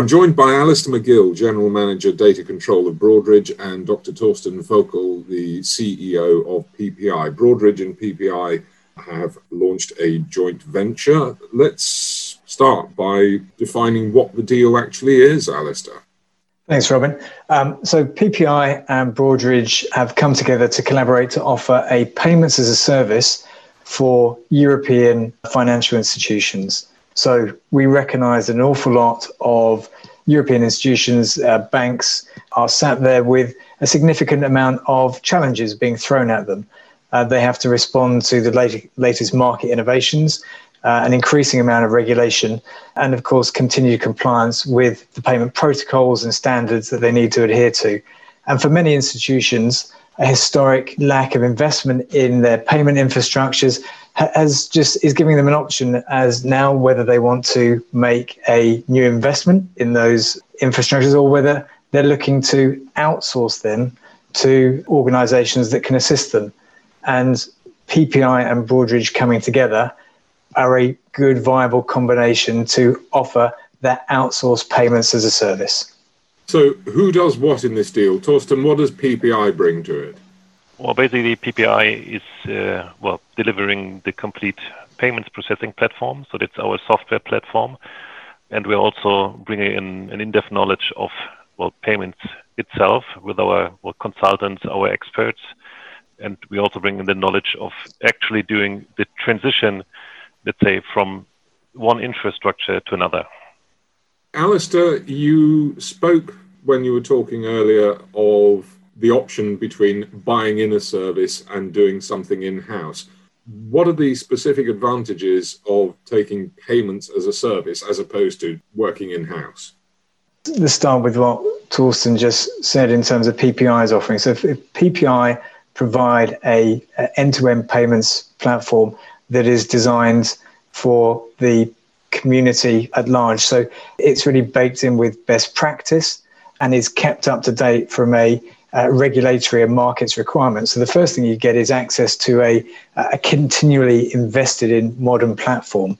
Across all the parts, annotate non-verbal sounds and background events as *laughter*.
I'm joined by Alistair McGill, General Manager Data Control of Broadridge, and Dr. Torsten Voelkel, the CEO of PPI. Broadridge and PPI have launched a joint venture. Let's start by defining what the deal actually is, Alistair. Thanks, Robin. Um, so PPI and Broadridge have come together to collaborate to offer a payments as a service for European financial institutions. So we recognize an awful lot of European institutions, uh, banks are sat there with a significant amount of challenges being thrown at them. Uh, they have to respond to the late, latest market innovations, uh, an increasing amount of regulation, and of course, continued compliance with the payment protocols and standards that they need to adhere to. And for many institutions, a historic lack of investment in their payment infrastructures has just is giving them an option as now whether they want to make a new investment in those infrastructures or whether they're looking to outsource them to organizations that can assist them. And PPI and Broadridge coming together are a good, viable combination to offer that outsourced payments as a service. So, who does what in this deal? Torsten, what does PPI bring to it? Well, basically, PPI is uh, well delivering the complete payments processing platform. So that's our software platform, and we're also bringing in an in-depth knowledge of well payments itself with our consultants, our experts, and we also bring in the knowledge of actually doing the transition, let's say, from one infrastructure to another. Alistair, you spoke when you were talking earlier of the option between buying in a service and doing something in house. What are the specific advantages of taking payments as a service as opposed to working in house? Let's start with what Torsten just said in terms of PPI's offering. So, if, if PPI provide a, a end-to-end payments platform that is designed for the community at large. So it's really baked in with best practice and is kept up to date from a uh, regulatory and markets requirements. So the first thing you get is access to a, a continually invested in modern platform.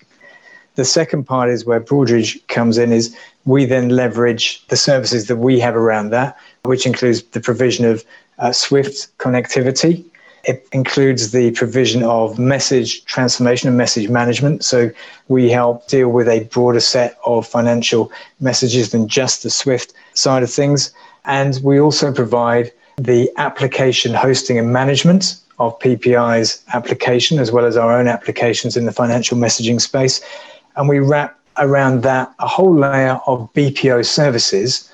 The second part is where Broadridge comes in is we then leverage the services that we have around that, which includes the provision of uh, Swift connectivity. It includes the provision of message transformation and message management. So we help deal with a broader set of financial messages than just the Swift side of things. And we also provide the application hosting and management of PPI's application, as well as our own applications in the financial messaging space. And we wrap around that a whole layer of BPO services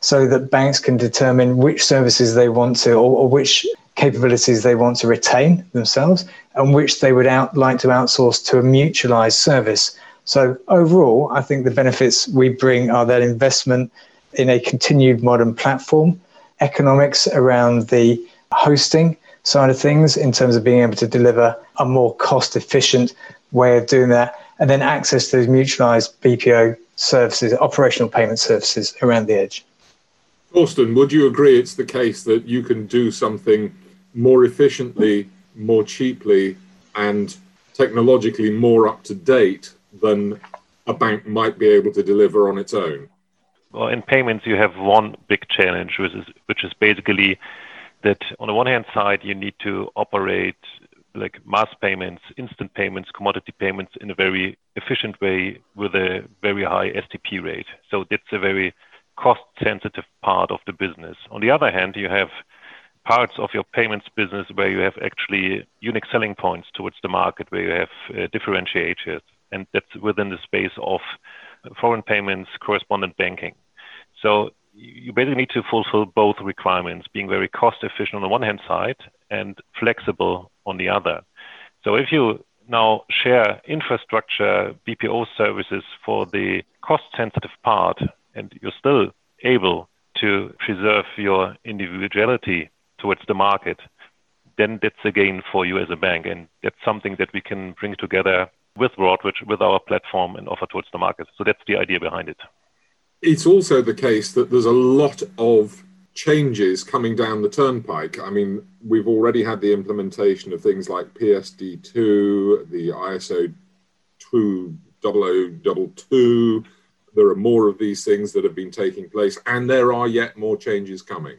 so that banks can determine which services they want to or, or which capabilities they want to retain themselves and which they would out, like to outsource to a mutualized service. So overall, I think the benefits we bring are that investment in a continued modern platform, economics around the hosting side of things in terms of being able to deliver a more cost efficient way of doing that, and then access to those mutualized BPO services, operational payment services around the edge. Torsten, would you agree it's the case that you can do something more efficiently, more cheaply, and technologically more up to date than a bank might be able to deliver on its own? Well, in payments, you have one big challenge, which is, which is basically that on the one hand side, you need to operate like mass payments, instant payments, commodity payments in a very efficient way with a very high STP rate. So that's a very cost sensitive part of the business. On the other hand, you have parts of your payments business where you have actually unique selling points towards the market, where you have uh, differentiators, and that's within the space of foreign payments, correspondent banking. So you basically need to fulfill both requirements, being very cost efficient on the one hand side and flexible on the other. So if you now share infrastructure BPO services for the cost sensitive part and you're still able to preserve your individuality towards the market, then that's a gain for you as a bank. And that's something that we can bring together with Broadridge, with our platform, and offer towards the market. So that's the idea behind it. It's also the case that there's a lot of changes coming down the turnpike. I mean, we've already had the implementation of things like PSD2, the ISO 20022, there are more of these things that have been taking place, and there are yet more changes coming.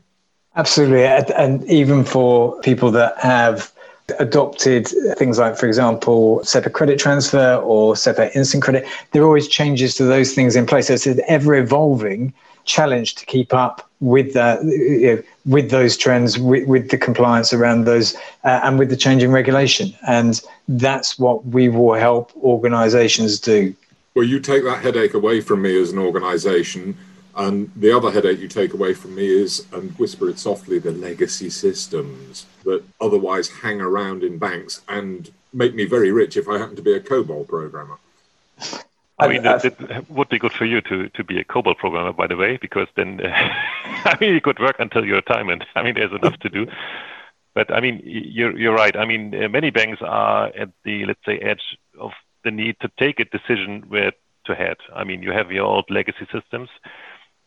Absolutely. And even for people that have adopted things like, for example, SEPA credit transfer or SEPA instant credit, there are always changes to those things in place. So it's an ever evolving challenge to keep up with that, you know, with those trends, with, with, the compliance around those, uh, and with the changing regulation. And that's what we will help organisations do. Well, you take that headache away from me as an organisation. And the other headache you take away from me is, and whisper it softly, the legacy systems that otherwise hang around in banks and make me very rich if I happen to be a COBOL programmer. I mean, it, it, would be good for you to, to be a COBOL programmer, by the way, because then, uh, *laughs* I mean, you could work until your retirement. I mean, there's enough to do. But I mean, you're, you're right. I mean, uh, many banks are at the, let's say, edge of the need to take a decision where to head. I mean, you have your old legacy systems,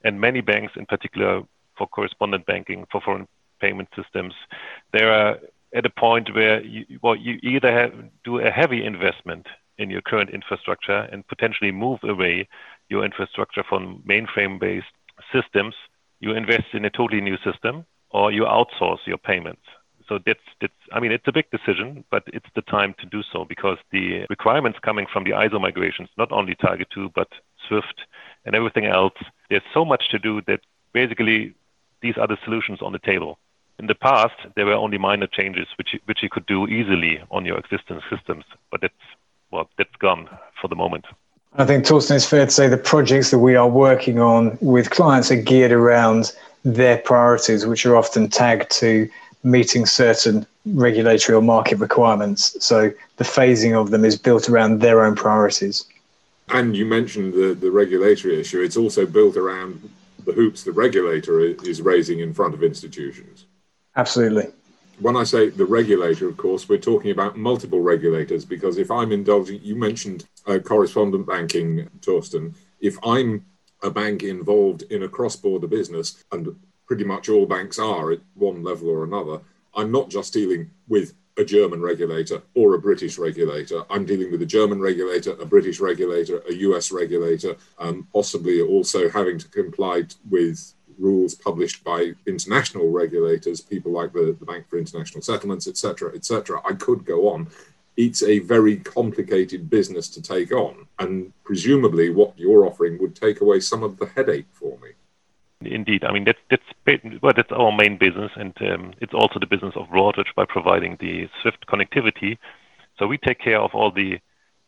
and many banks, in particular for correspondent banking, for foreign payment systems, they are at a point where you, well, you either have, do a heavy investment in your current infrastructure and potentially move away your infrastructure from mainframe-based systems. You invest in a totally new system, or you outsource your payments so that's that's I mean it's a big decision, but it's the time to do so because the requirements coming from the ISO migrations, not only Target 2 but Swift and everything else, there's so much to do that basically these are the solutions on the table. In the past, there were only minor changes which which you could do easily on your existing systems, but that's well that's gone for the moment. I think Torsten, it's fair to say the projects that we are working on with clients are geared around their priorities, which are often tagged to meeting certain regulatory or market requirements. So the phasing of them is built around their own priorities. And you mentioned the, the regulatory issue. It's also built around the hoops the regulator is raising in front of institutions. Absolutely. When I say the regulator, of course, we're talking about multiple regulators because if I'm indulging, you mentioned uh, correspondent banking, Torsten. If I'm a bank involved in a cross border business, and pretty much all banks are at one level or another. I'm not just dealing with a German regulator or a British regulator. I'm dealing with a German regulator, a British regulator, a US regulator, um, possibly also having to comply with rules published by international regulators, people like the, the Bank for International Settlements, etc., etc. I could go on. It's a very complicated business to take on, and presumably, what you're offering would take away some of the headache for me. Indeed, I mean that's that's well, that's our main business, and um, it's also the business of Broadridge by providing the Swift connectivity. So we take care of all the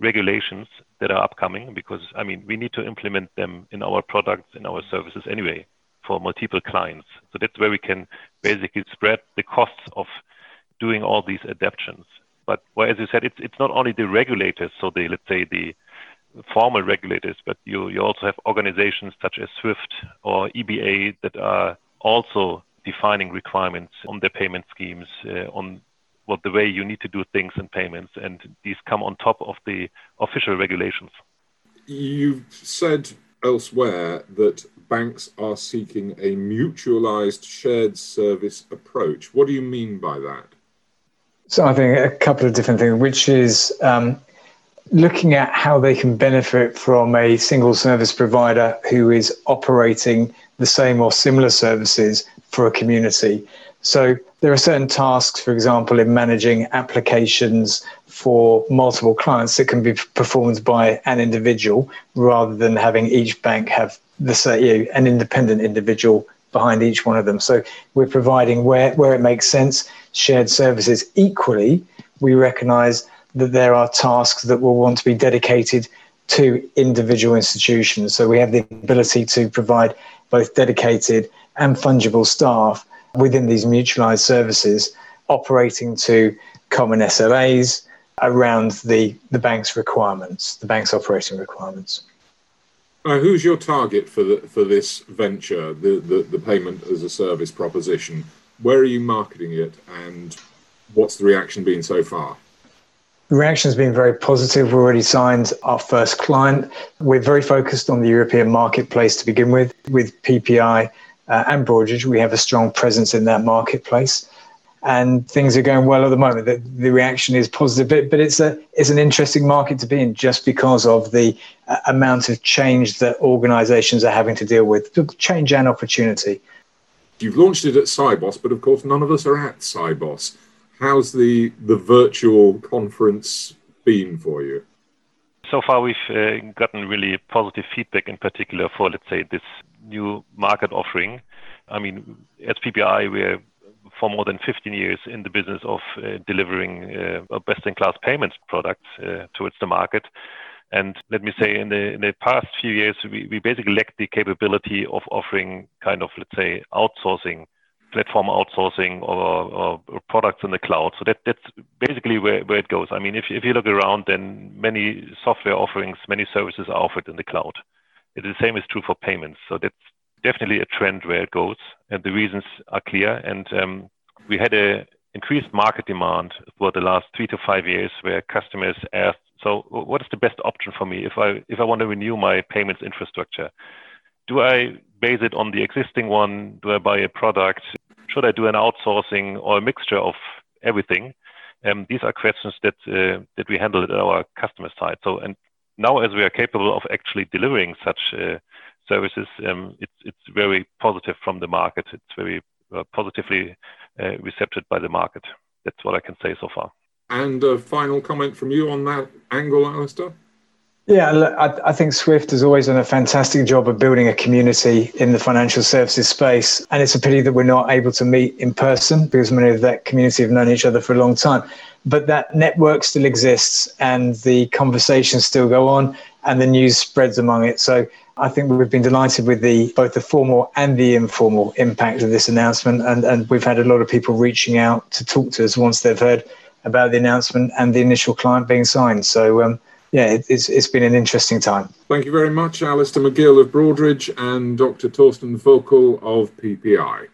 regulations that are upcoming because I mean we need to implement them in our products in our services anyway for multiple clients. So that's where we can basically spread the costs of doing all these adaptations. As you said, it's it's not only the regulators, so the let's say the formal regulators, but you, you also have organizations such as SWIFT or EBA that are also defining requirements on their payment schemes, uh, on what the way you need to do things in payments, and these come on top of the official regulations. You've said elsewhere that banks are seeking a mutualized shared service approach. What do you mean by that? So I think a couple of different things, which is um, looking at how they can benefit from a single service provider who is operating the same or similar services for a community. So there are certain tasks, for example, in managing applications for multiple clients that can be performed by an individual rather than having each bank have the you know, an independent individual behind each one of them. So we're providing where, where it makes sense shared services equally. We recognize that there are tasks that will want to be dedicated to individual institutions. So we have the ability to provide both dedicated and fungible staff within these mutualized services operating to common SLAs around the, the bank's requirements, the bank's operating requirements. Uh, who's your target for the, for this venture, the, the, the payment as a service proposition? Where are you marketing it and what's the reaction been so far? The reaction has been very positive. We've already signed our first client. We're very focused on the European marketplace to begin with. With PPI uh, and Broadridge, we have a strong presence in that marketplace. and things are going well at the moment. The, the reaction is positive, but, but it's a it's an interesting market to be in just because of the uh, amount of change that organisations are having to deal with, change and opportunity. You've launched it at Sibos, but of course none of us are at Sibos. How's the the virtual conference been for you? So far, we've uh, gotten really positive feedback, in particular for let's say this new market offering. I mean, as PPI, we're for more than 15 years in the business of uh, delivering uh, best-in-class payments products uh, towards the market. And let me say, in the in the past few years, we, we basically lacked the capability of offering kind of let's say outsourcing, platform outsourcing, or, or products in the cloud. So that that's basically where, where it goes. I mean, if if you look around, then many software offerings, many services are offered in the cloud. The same is true for payments. So that's definitely a trend where it goes, and the reasons are clear. And um, we had a increased market demand for the last three to five years, where customers asked, "So, what is the best option for me if I if I want to renew my payments infrastructure? Do I base it on the existing one? Do I buy a product? Should I do an outsourcing or a mixture of everything?" Um, these are questions that uh, that we handle at our customer side. So, and now as we are capable of actually delivering such uh, services, um, it's it's very positive from the market. It's very uh, positively uh, recepted by the market. That's what I can say so far. And a final comment from you on that angle, Alistair? Yeah, I, I, think Swift has always done a fantastic job of building a community in the financial services space. And it's a pity that we're not able to meet in person because many of that community have known each other for a long time. But that network still exists and the conversations still go on and the news spreads among it. So I think we've been delighted with the both the formal and the informal impact of this announcement. And, and we've had a lot of people reaching out to talk to us once they've heard about the announcement and the initial client being signed. So, um, yeah, it, it's, it's been an interesting time. Thank you very much, Alistair McGill of Broadridge and Dr. Torsten Voelkel of PPI.